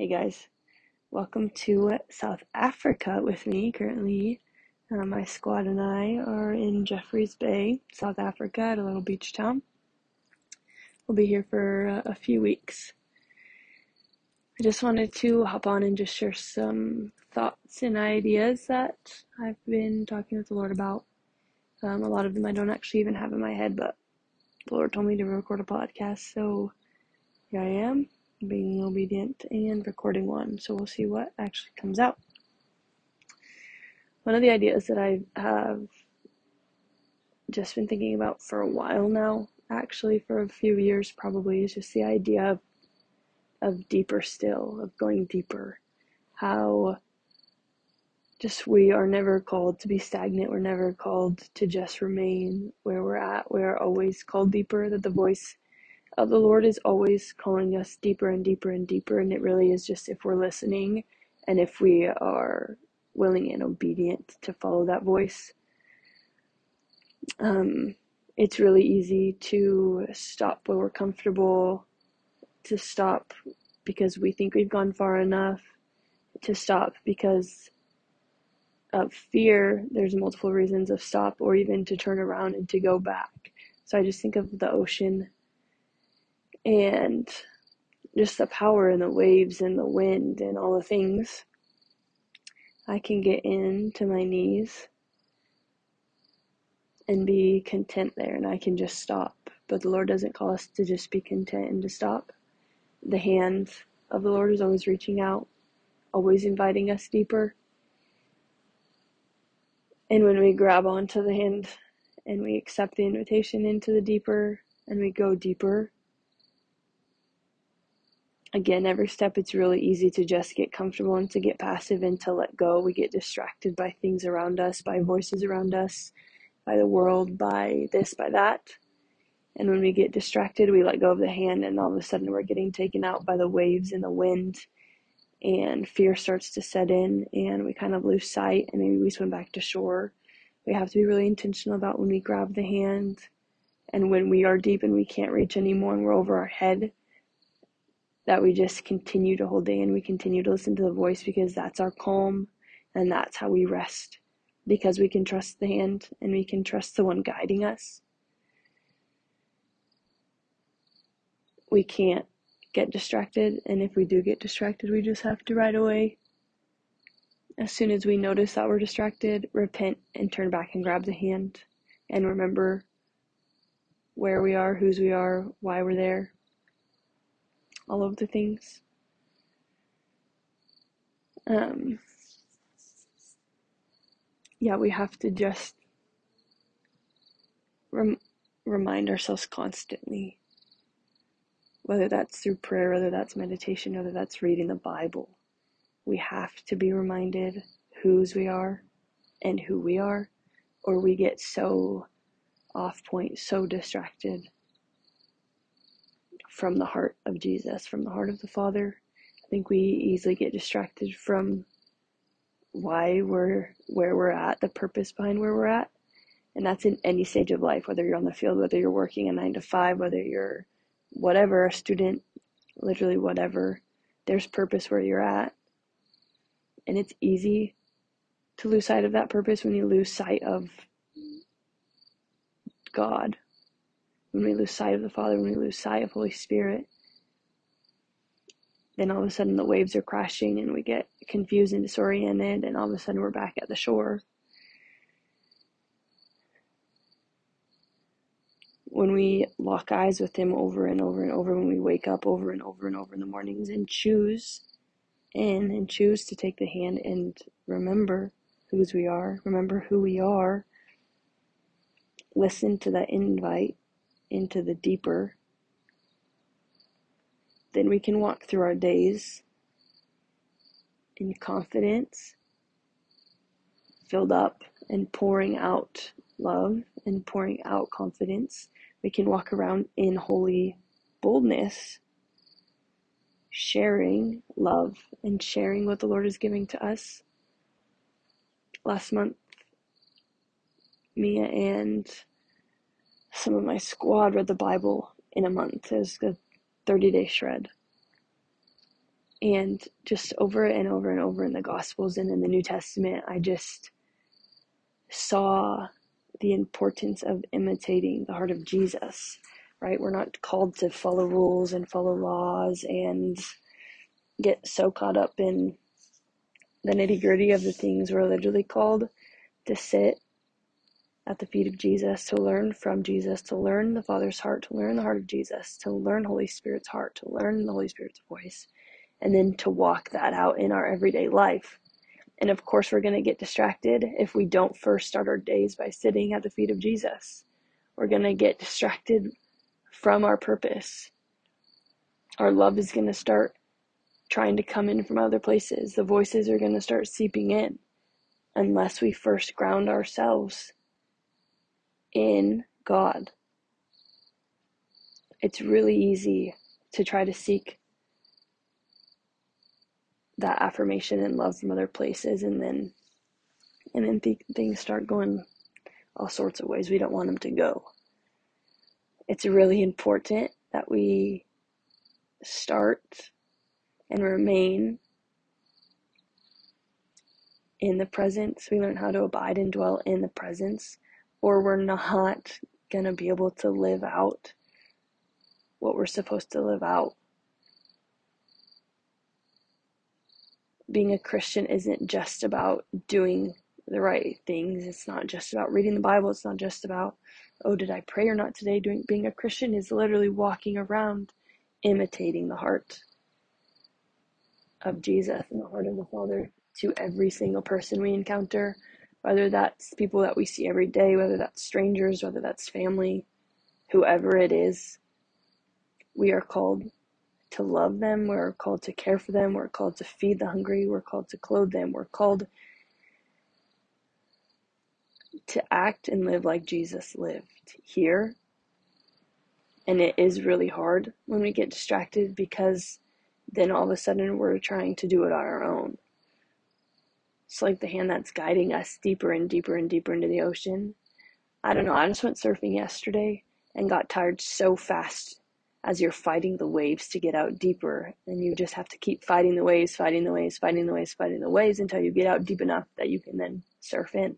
Hey guys, welcome to South Africa with me. Currently, uh, my squad and I are in Jeffreys Bay, South Africa, at a little beach town. We'll be here for uh, a few weeks. I just wanted to hop on and just share some thoughts and ideas that I've been talking with the Lord about. Um, a lot of them I don't actually even have in my head, but the Lord told me to record a podcast, so here I am being obedient and recording one. So we'll see what actually comes out. One of the ideas that I have just been thinking about for a while now, actually for a few years probably, is just the idea of, of deeper still, of going deeper. How just we are never called to be stagnant. We're never called to just remain where we're at. We are always called deeper, that the voice uh, the Lord is always calling us deeper and deeper and deeper, and it really is just if we're listening and if we are willing and obedient to follow that voice. Um, it's really easy to stop where we're comfortable, to stop because we think we've gone far enough, to stop because of fear. There's multiple reasons of stop, or even to turn around and to go back. So I just think of the ocean and just the power and the waves and the wind and all the things, I can get into my knees and be content there and I can just stop. But the Lord doesn't call us to just be content and to stop. The hand of the Lord is always reaching out, always inviting us deeper. And when we grab onto the hand and we accept the invitation into the deeper and we go deeper, again, every step it's really easy to just get comfortable and to get passive and to let go. We get distracted by things around us, by voices around us, by the world, by this, by that. And when we get distracted, we let go of the hand, and all of a sudden we're getting taken out by the waves and the wind, and fear starts to set in, and we kind of lose sight, and maybe we swim back to shore. We have to be really intentional about when we grab the hand and when we are deep and we can't reach anymore and we're over our head that we just continue to hold in, we continue to listen to the voice because that's our calm and that's how we rest because we can trust the hand and we can trust the one guiding us. We can't get distracted, and if we do get distracted, we just have to right away, as soon as we notice that we're distracted, repent and turn back and grab the hand and remember where we are, whose we are, why we're there, all of the things. Um, yeah, we have to just rem- remind ourselves constantly, whether that's through prayer, whether that's meditation, whether that's reading the Bible. We have to be reminded whose we are and who we are, or we get so off point, so distracted from the heart of Jesus, from the heart of the Father. I think we easily get distracted from why we're where we're at, the purpose behind where we're at. And that's in any stage of life, whether you're on the field, whether you're working a nine to five, whether you're whatever, a student, literally whatever. There's purpose where you're at. And it's easy to lose sight of that purpose when you lose sight of God when we lose sight of the Father, when we lose sight of Holy Spirit, then all of a sudden the waves are crashing and we get confused and disoriented, and all of a sudden we're back at the shore. When we lock eyes with Him over and over and over, when we wake up over and over and over in the mornings and choose in and choose to take the hand and remember whose we are, remember who we are, listen to that invite into the deeper, then we can walk through our days in confidence, filled up and pouring out love and pouring out confidence. We can walk around in holy boldness, sharing love and sharing what the Lord is giving to us. Last month, Mia and some of my squad read the Bible in a month. It was a 30 day shred. And just over and over and over in the Gospels and in the New Testament, I just saw the importance of imitating the heart of Jesus, right? We're not called to follow rules and follow laws and get so caught up in the nitty gritty of the things we're literally called to sit at the feet of Jesus, to learn from Jesus, to learn the Father's heart, to learn the heart of Jesus, to learn Holy Spirit's heart, to learn the Holy Spirit's voice, and then to walk that out in our everyday life. And of course, we're going to get distracted if we don't first start our days by sitting at the feet of Jesus. We're going to get distracted from our purpose. Our love is going to start trying to come in from other places. The voices are going to start seeping in unless we first ground ourselves in God. It's really easy to try to seek that affirmation and love from other places and then and then th- things start going all sorts of ways we don't want them to go. It's really important that we start and remain in the presence. We learn how to abide and dwell in the presence, or we're not going to be able to live out what we're supposed to live out. Being a Christian isn't just about doing the right things. It's not just about reading the Bible. It's not just about, oh, did I pray or not today? Doing being a Christian is literally walking around imitating the heart of Jesus and the heart of the Father to every single person we encounter, whether that's people that we see every day, whether that's strangers, whether that's family, whoever it is. We are called to love them, we're called to care for them, we're called to feed the hungry, we're called to clothe them, we're called to act and live like Jesus lived here. And it is really hard when we get distracted because then all of a sudden we're trying to do it on our own. It's like the hand that's guiding us deeper and deeper and deeper into the ocean. I don't know, I just went surfing yesterday and got tired so fast as you're fighting the waves to get out deeper. And you just have to keep fighting the waves, fighting the waves, fighting the waves, fighting the waves until you get out deep enough that you can then surf in.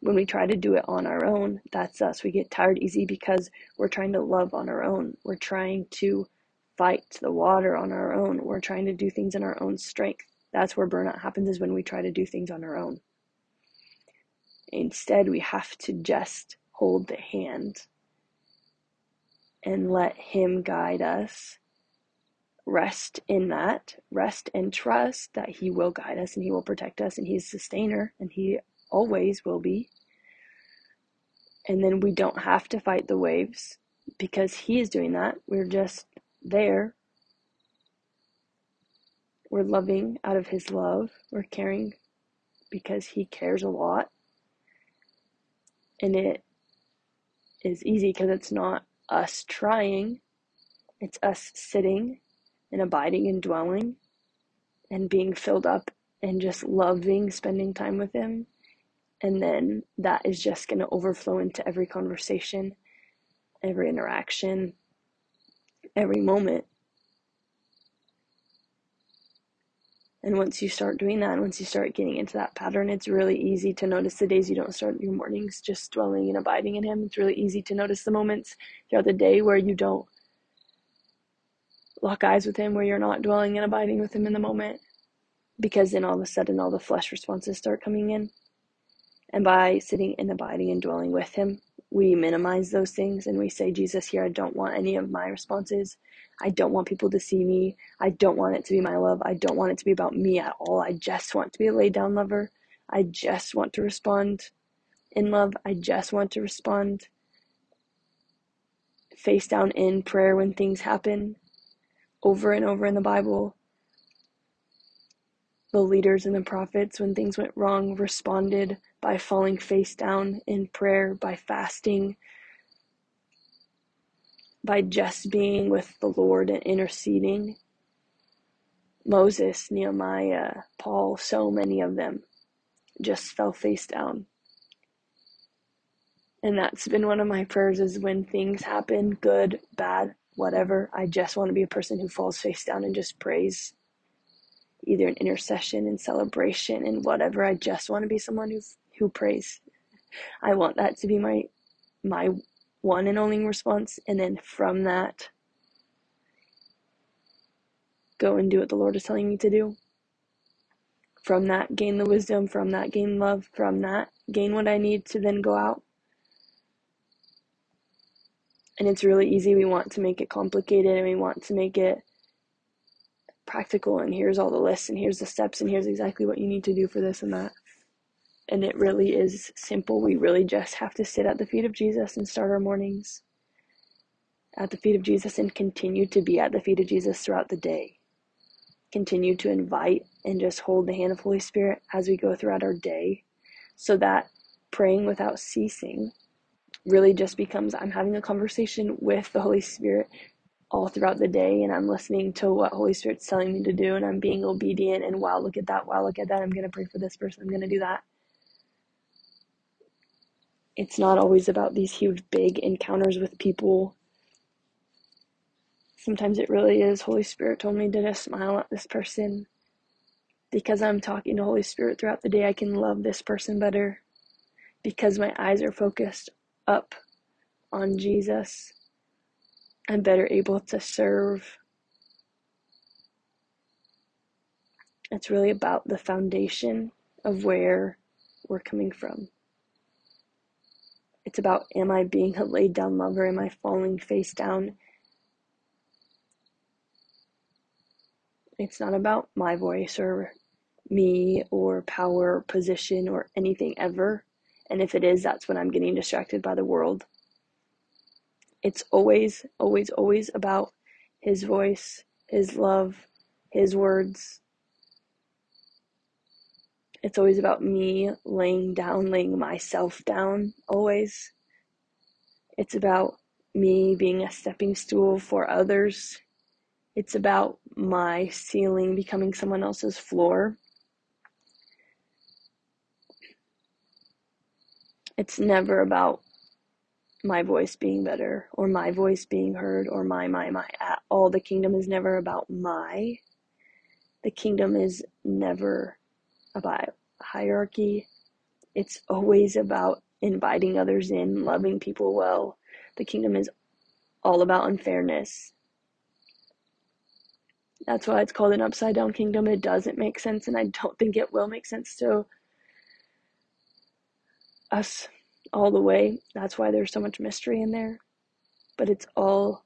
When we try to do it on our own, that's us. We get tired easy because we're trying to love on our own. We're trying to fight the water on our own. We're trying to do things in our own strength. That's where burnout happens is when we try to do things on our own. Instead, we have to just hold the hand and let Him guide us. Rest in that, rest and trust that He will guide us and He will protect us and He's sustainer and He always will be. And then we don't have to fight the waves because He is doing that. We're just there. We're loving out of His love. We're caring because He cares a lot. And it is easy because it's not us trying, it's us sitting and abiding and dwelling and being filled up and just loving spending time with Him. And then that is just going to overflow into every conversation, every interaction, every moment. And once you start doing that, and once you start getting into that pattern, it's really easy to notice the days you don't start your mornings just dwelling and abiding in Him. It's really easy to notice the moments throughout the day where you don't lock eyes with Him, where you're not dwelling and abiding with Him in the moment, because then all of a sudden all the flesh responses start coming in. And by sitting and abiding and dwelling with Him, we minimize those things and we say, Jesus, here, I don't want any of my responses. I don't want people to see me. I don't want it to be my love. I don't want it to be about me at all. I just want to be a laid down lover. I just want to respond in love. I just want to respond face down in prayer when things happen over and over in the Bible. The leaders and the prophets, when things went wrong, responded by falling face down in prayer, by fasting, by just being with the Lord and interceding. Moses, Nehemiah, Paul, so many of them just fell face down. And that's been one of my prayers is when things happen, good, bad, whatever, I just want to be a person who falls face down and just prays either in intercession and celebration and whatever. I just want to be someone who who prays. I want that to be my my one and only response and then from that go and do what the Lord is telling me to do. From that gain the wisdom, from that gain love, from that gain what I need to then go out. And it's really easy. We want to make it complicated and we want to make it practical and here's all the lists and here's the steps and here's exactly what you need to do for this and that. And it really is simple. We really just have to sit at the feet of Jesus and start our mornings at the feet of Jesus and continue to be at the feet of Jesus throughout the day. Continue to invite and just hold the hand of Holy Spirit as we go throughout our day so that praying without ceasing really just becomes I'm having a conversation with the Holy Spirit all throughout the day and I'm listening to what Holy Spirit's telling me to do and I'm being obedient and wow, look at that, wow, look at that. I'm going to pray for this person. I'm going to do that. It's not always about these huge, big encounters with people. Sometimes it really is. Holy Spirit told me to just smile at this person. Because I'm talking to Holy Spirit throughout the day, I can love this person better. Because my eyes are focused up on Jesus I'm better able to serve. It's really about the foundation of where we're coming from. It's about am I being a laid down lover? Am I falling face down? It's not about my voice or me or power or position or anything ever. And if it is, that's when I'm getting distracted by the world. It's always, always, always about His voice, His love, His words. It's always about me laying down, laying myself down, always. It's about me being a stepping stool for others. It's about my ceiling becoming someone else's floor. It's never about my voice being better or my voice being heard or my, my, my at all. The kingdom is never about my. The kingdom is never about hierarchy. It's always about inviting others in, loving people well. The kingdom is all about unfairness. That's why it's called an upside down kingdom. It doesn't make sense, and I don't think it will make sense to us all the way. That's why there's so much mystery in there. But it's all,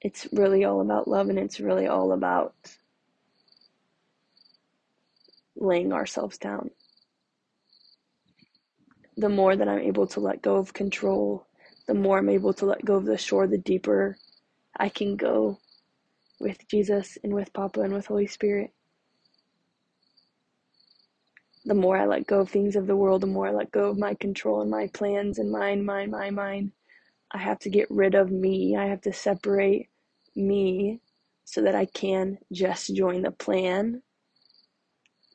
it's really all about love and it's really all about laying ourselves down. The more that I'm able to let go of control, the more I'm able to let go of the shore, the deeper I can go with Jesus and with Papa and with Holy Spirit the more I let go of things of the world, the more I let go of my control and my plans and mine, mine, mine, mine. I have to get rid of me. I have to separate me so that I can just join the plan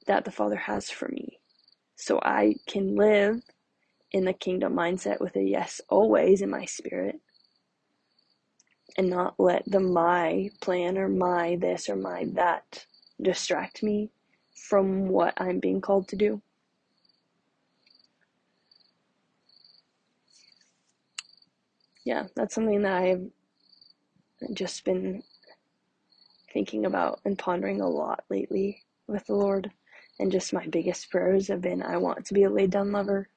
that the Father has for me. So I can live in the kingdom mindset with a yes always in my spirit and not let the my plan or my this or my that distract me from what I'm being called to do. Yeah, that's something that I've just been thinking about and pondering a lot lately with the Lord. And just my biggest prayers have been I want to be a laid down lover.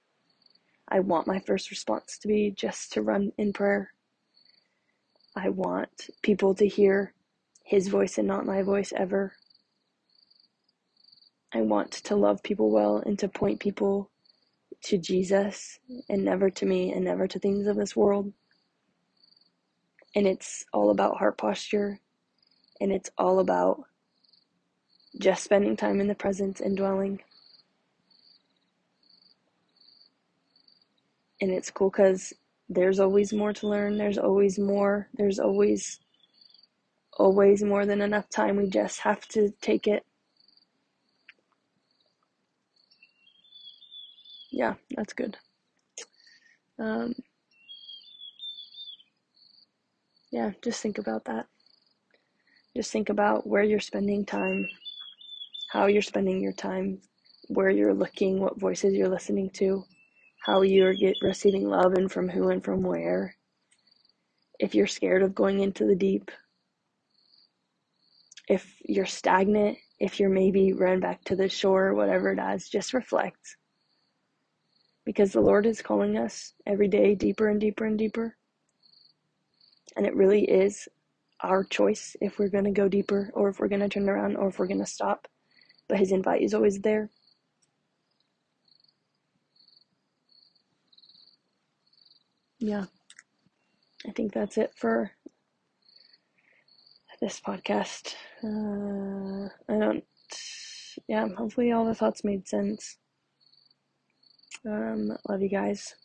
I want my first response to be just to run in prayer. I want people to hear His voice and not my voice ever. I want to love people well and to point people to Jesus and never to me and never to things of this world. And it's all about heart posture and it's all about just spending time in the presence and dwelling. And it's cool because there's always more to learn. There's always more. There's always, always more than enough time. We just have to take it yeah, that's good. Um, yeah, just think about that. Just think about where you're spending time, how you're spending your time, where you're looking, what voices you're listening to, how you're get, receiving love and from who and from where. If you're scared of going into the deep, if you're stagnant, if you're maybe run back to the shore, whatever it is, just reflect. Because the Lord is calling us every day deeper and deeper and deeper. And it really is our choice if we're going to go deeper or if we're going to turn around or if we're going to stop. But His invite is always there. Yeah. I think that's it for this podcast. Uh, I don't, yeah, hopefully all the thoughts made sense. Um, love you guys.